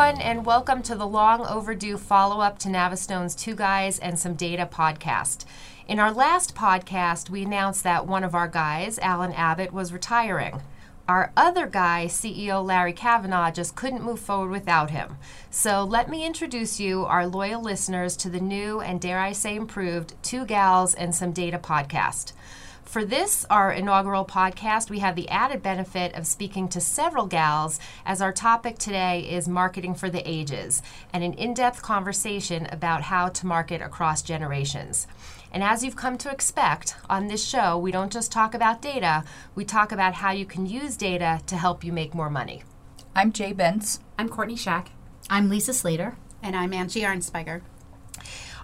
everyone, and welcome to the long overdue follow up to Navistone's Two Guys and Some Data podcast. In our last podcast, we announced that one of our guys, Alan Abbott, was retiring. Our other guy, CEO Larry Kavanaugh, just couldn't move forward without him. So let me introduce you, our loyal listeners, to the new and dare I say improved Two Gals and Some Data podcast. For this, our inaugural podcast, we have the added benefit of speaking to several gals, as our topic today is marketing for the ages and an in depth conversation about how to market across generations. And as you've come to expect, on this show, we don't just talk about data, we talk about how you can use data to help you make more money. I'm Jay Bentz. I'm Courtney Shack. I'm Lisa Slater. And I'm Angie Arnspiger.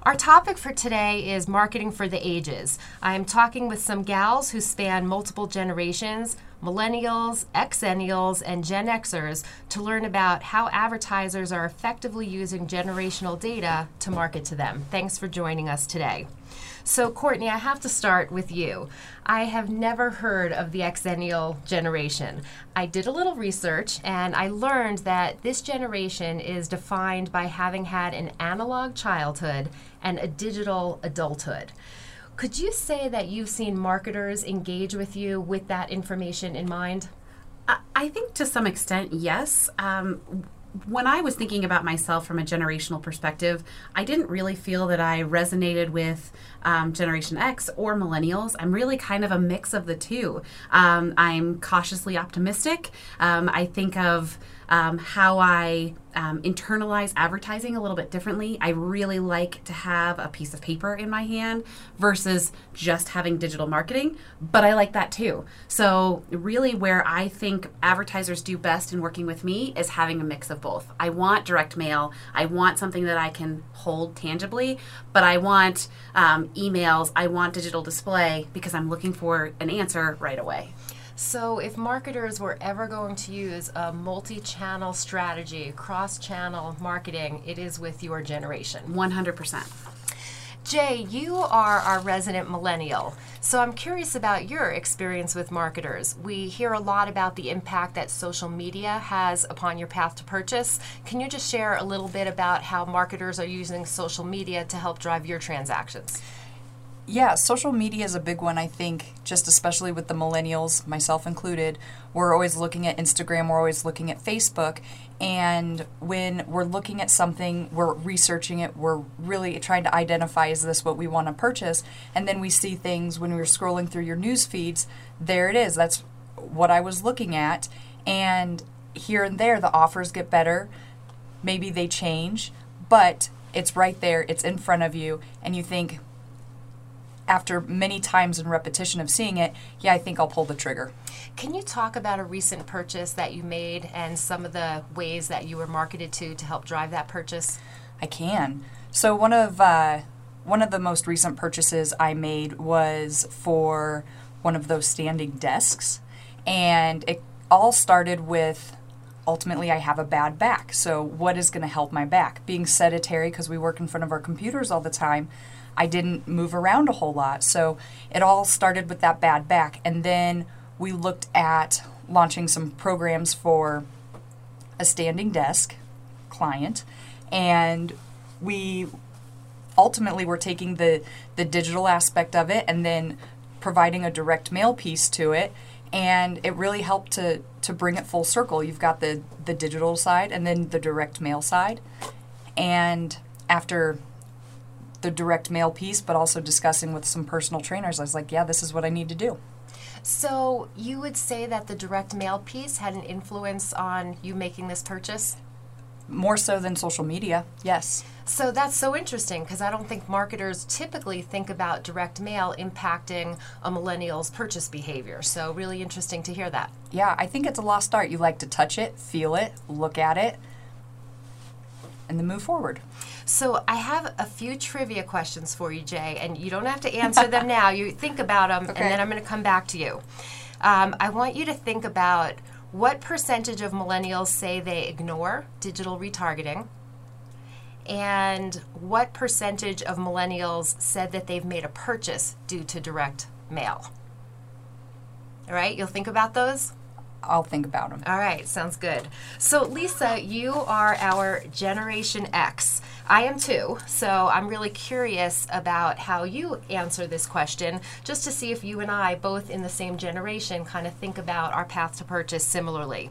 Our topic for today is marketing for the ages. I am talking with some gals who span multiple generations, millennials, exennials, and Gen Xers, to learn about how advertisers are effectively using generational data to market to them. Thanks for joining us today. So, Courtney, I have to start with you. I have never heard of the Xennial generation. I did a little research and I learned that this generation is defined by having had an analog childhood and a digital adulthood. Could you say that you've seen marketers engage with you with that information in mind? I think to some extent, yes. Um, when I was thinking about myself from a generational perspective, I didn't really feel that I resonated with um, Generation X or millennials. I'm really kind of a mix of the two. Um, I'm cautiously optimistic. Um, I think of um, how I um, internalize advertising a little bit differently. I really like to have a piece of paper in my hand versus just having digital marketing, but I like that too. So, really, where I think advertisers do best in working with me is having a mix of both. I want direct mail, I want something that I can hold tangibly, but I want um, emails, I want digital display because I'm looking for an answer right away. So, if marketers were ever going to use a multi channel strategy, cross channel marketing, it is with your generation. 100%. Jay, you are our resident millennial. So I'm curious about your experience with marketers. We hear a lot about the impact that social media has upon your path to purchase. Can you just share a little bit about how marketers are using social media to help drive your transactions? Yeah, social media is a big one, I think, just especially with the millennials, myself included. We're always looking at Instagram, we're always looking at Facebook. And when we're looking at something, we're researching it, we're really trying to identify is this what we want to purchase? And then we see things when we're scrolling through your news feeds, there it is. That's what I was looking at. And here and there, the offers get better. Maybe they change, but it's right there, it's in front of you, and you think, after many times and repetition of seeing it, yeah, I think I'll pull the trigger. Can you talk about a recent purchase that you made and some of the ways that you were marketed to to help drive that purchase? I can. So one of uh, one of the most recent purchases I made was for one of those standing desks, and it all started with ultimately I have a bad back. So what is going to help my back? Being sedentary because we work in front of our computers all the time I didn't move around a whole lot. So it all started with that bad back. And then we looked at launching some programs for a standing desk client. And we ultimately were taking the, the digital aspect of it and then providing a direct mail piece to it. And it really helped to, to bring it full circle. You've got the, the digital side and then the direct mail side. And after the direct mail piece, but also discussing with some personal trainers. I was like, yeah, this is what I need to do. So, you would say that the direct mail piece had an influence on you making this purchase? More so than social media, yes. So that's so interesting because I don't think marketers typically think about direct mail impacting a millennial's purchase behavior. So, really interesting to hear that. Yeah, I think it's a lost art. You like to touch it, feel it, look at it, and then move forward. So I have a few trivia questions for you, Jay, and you don't have to answer them now. You think about them, okay. and then I'm going to come back to you. Um, I want you to think about what percentage of millennials say they ignore digital retargeting, and what percentage of millennials said that they've made a purchase due to direct mail. All right, you'll think about those. I'll think about them. All right, sounds good. So, Lisa, you are our Generation X. I am too, so I'm really curious about how you answer this question, just to see if you and I, both in the same generation, kind of think about our path to purchase similarly.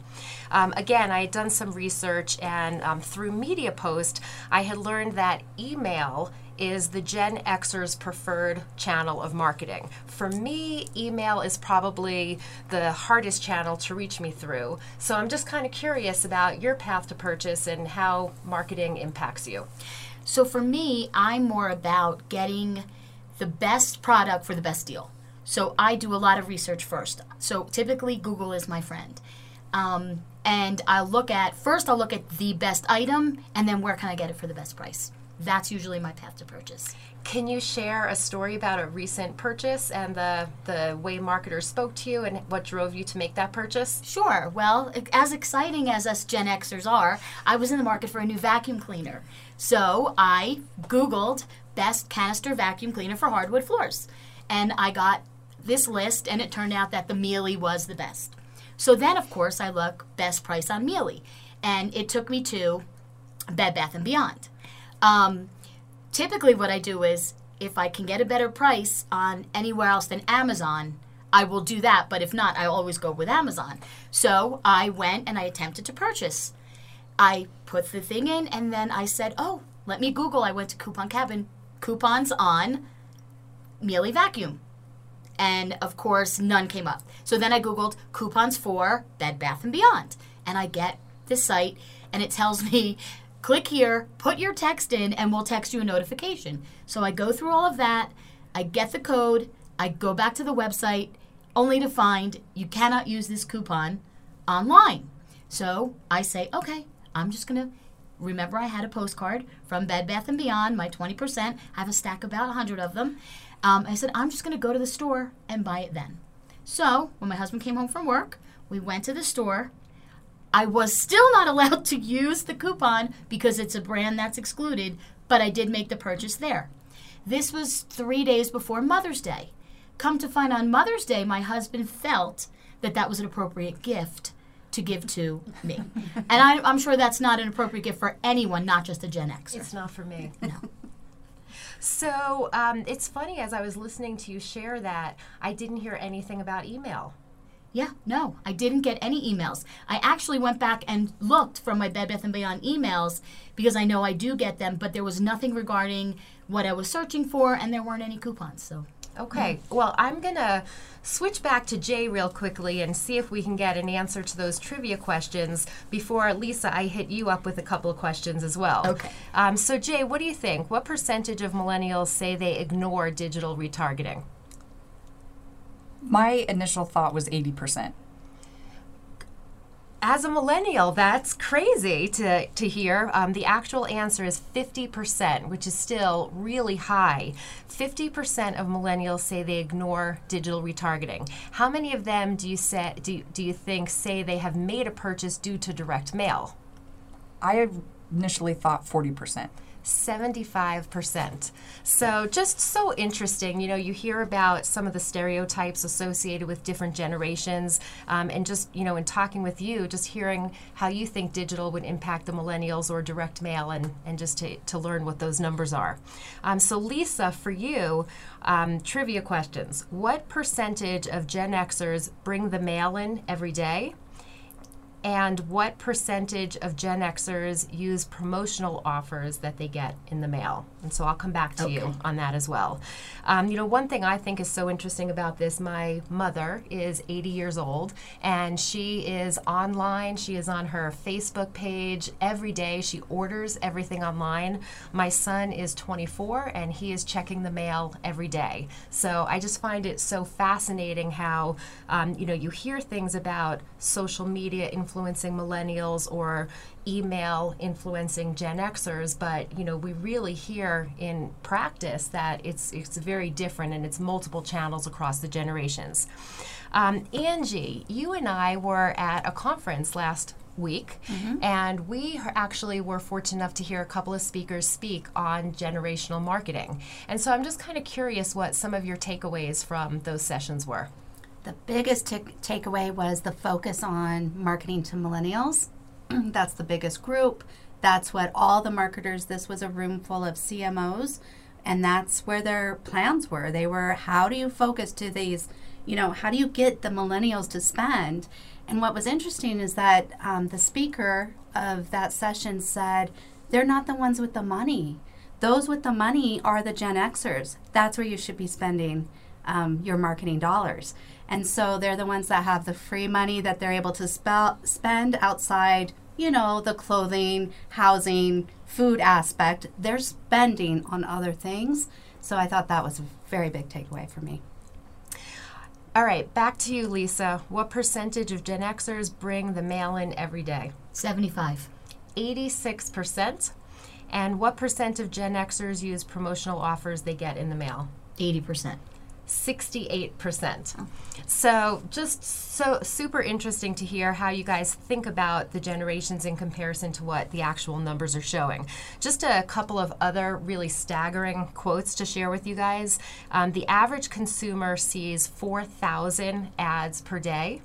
Um, again, I had done some research, and um, through Media Post, I had learned that email is the Gen Xers' preferred channel of marketing. For me, email is probably the hardest channel to reach me through. So I'm just kind of curious about your path to purchase and how marketing impacts you. So for me, I'm more about getting the best product for the best deal. So I do a lot of research first. So typically, Google is my friend. Um, and I'll look at, first, I'll look at the best item, and then where can I get it for the best price that's usually my path to purchase. Can you share a story about a recent purchase and the, the way marketers spoke to you and what drove you to make that purchase? Sure. Well, as exciting as us Gen Xers are, I was in the market for a new vacuum cleaner. So I Googled best canister vacuum cleaner for hardwood floors. And I got this list, and it turned out that the Miele was the best. So then, of course, I look best price on Miele. And it took me to Bed Bath & Beyond. Um, typically, what I do is if I can get a better price on anywhere else than Amazon, I will do that. But if not, I always go with Amazon. So I went and I attempted to purchase. I put the thing in and then I said, oh, let me Google. I went to Coupon Cabin, coupons on Miele Vacuum. And of course, none came up. So then I Googled coupons for Bed Bath and Beyond. And I get this site and it tells me click here, put your text in, and we'll text you a notification. So I go through all of that, I get the code, I go back to the website, only to find you cannot use this coupon online. So I say, okay, I'm just going to remember I had a postcard from Bed Bath & Beyond, my 20%. I have a stack about 100 of them. Um, I said, I'm just going to go to the store and buy it then. So when my husband came home from work, we went to the store I was still not allowed to use the coupon because it's a brand that's excluded, but I did make the purchase there. This was three days before Mother's Day. Come to find on Mother's Day, my husband felt that that was an appropriate gift to give to me. and I, am sure that's not an appropriate gift for anyone, not just a Gen Xer. It's not for me. No. So um, it's funny as I was listening to you share that, I didn't hear anything about email. Yeah, no, I didn't get any emails. I actually went back and looked from my Bed Bath and Beyond emails because I know I do get them, but there was nothing regarding what I was searching for, and there weren't any coupons. So. Okay, well, I'm going to switch back to Jay real quickly and see if we can get an answer to those trivia questions before, Lisa, I hit you up with a couple of questions as well. Okay. Um, so, Jay, what do you think? What percentage of millennials say they ignore digital retargeting? My initial thought was 80%. As a millennial, that's crazy to, to hear. Um, the actual answer is 50%, which is still really high. 50% of millennials say they ignore digital retargeting. How many of them do you, say, do, do you think say they have made a purchase due to direct mail? I initially thought 40%. 75%. So, just so interesting. You know, you hear about some of the stereotypes associated with different generations, um, and just, you know, in talking with you, just hearing how you think digital would impact the millennials or direct mail, and, and just to, to learn what those numbers are. Um, so, Lisa, for you, um, trivia questions. What percentage of Gen Xers bring the mail in every day? And what percentage of Gen Xers use promotional offers that they get in the mail. And so I'll come back to okay. you on that as well. Um, you know, one thing I think is so interesting about this my mother is 80 years old and she is online. She is on her Facebook page every day. She orders everything online. My son is 24 and he is checking the mail every day. So I just find it so fascinating how, um, you know, you hear things about social media influencing millennials or email influencing Gen Xers, but you know we really hear in practice that it's it's very different and it's multiple channels across the generations. Um, Angie, you and I were at a conference last week, mm-hmm. and we actually were fortunate enough to hear a couple of speakers speak on generational marketing. And so I'm just kind of curious what some of your takeaways from those sessions were. The biggest t- takeaway was the focus on marketing to millennials. That's the biggest group. That's what all the marketers, this was a room full of CMOs, and that's where their plans were. They were, how do you focus to these, you know, how do you get the millennials to spend? And what was interesting is that um, the speaker of that session said, they're not the ones with the money. Those with the money are the Gen Xers. That's where you should be spending um, your marketing dollars. And so they're the ones that have the free money that they're able to spell, spend outside, you know, the clothing, housing, food aspect. They're spending on other things. So I thought that was a very big takeaway for me. All right, back to you, Lisa. What percentage of Gen Xers bring the mail in every day? 75. 86%. And what percent of Gen Xers use promotional offers they get in the mail? 80%. 68%. So, just so super interesting to hear how you guys think about the generations in comparison to what the actual numbers are showing. Just a couple of other really staggering quotes to share with you guys. Um, the average consumer sees 4,000 ads per day.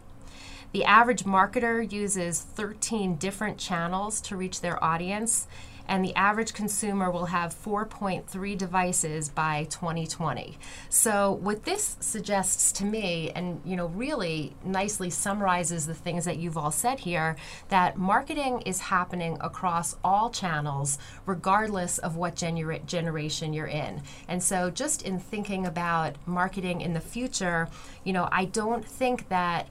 The average marketer uses 13 different channels to reach their audience and the average consumer will have 4.3 devices by 2020. So what this suggests to me and you know really nicely summarizes the things that you've all said here that marketing is happening across all channels regardless of what genera- generation you're in. And so just in thinking about marketing in the future, you know, I don't think that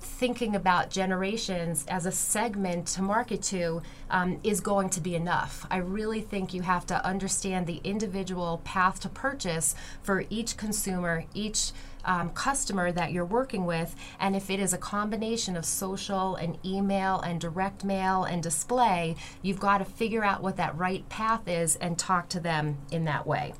thinking about generations as a segment to market to um, is going to be enough. I really think you have to understand the individual path to purchase for each consumer, each um, customer that you're working with, and if it is a combination of social and email and direct mail and display, you've got to figure out what that right path is and talk to them in that way.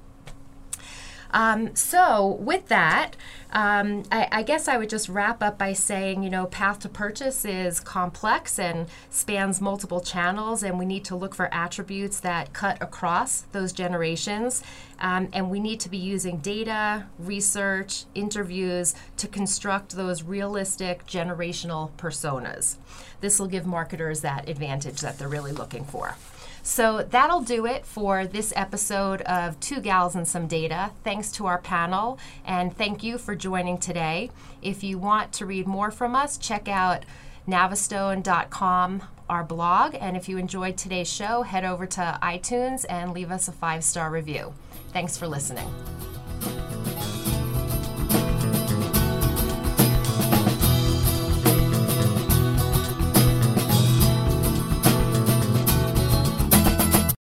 Um, so, with that, um, I, I, guess I would just wrap up by saying, you know, path to purchase is complex and spans multiple channels, and we need to look for attributes that cut across those generations. Um, and we need to be using data, research, interviews to construct those realistic generational personas. This will give marketers that advantage that they're really looking for. So that'll do it for this episode of Two Gals and Some Data. Thanks to our panel, and thank you for joining today. If you want to read more from us, check out navistone.com, our blog. And if you enjoyed today's show, head over to iTunes and leave us a five star review. Thanks for listening.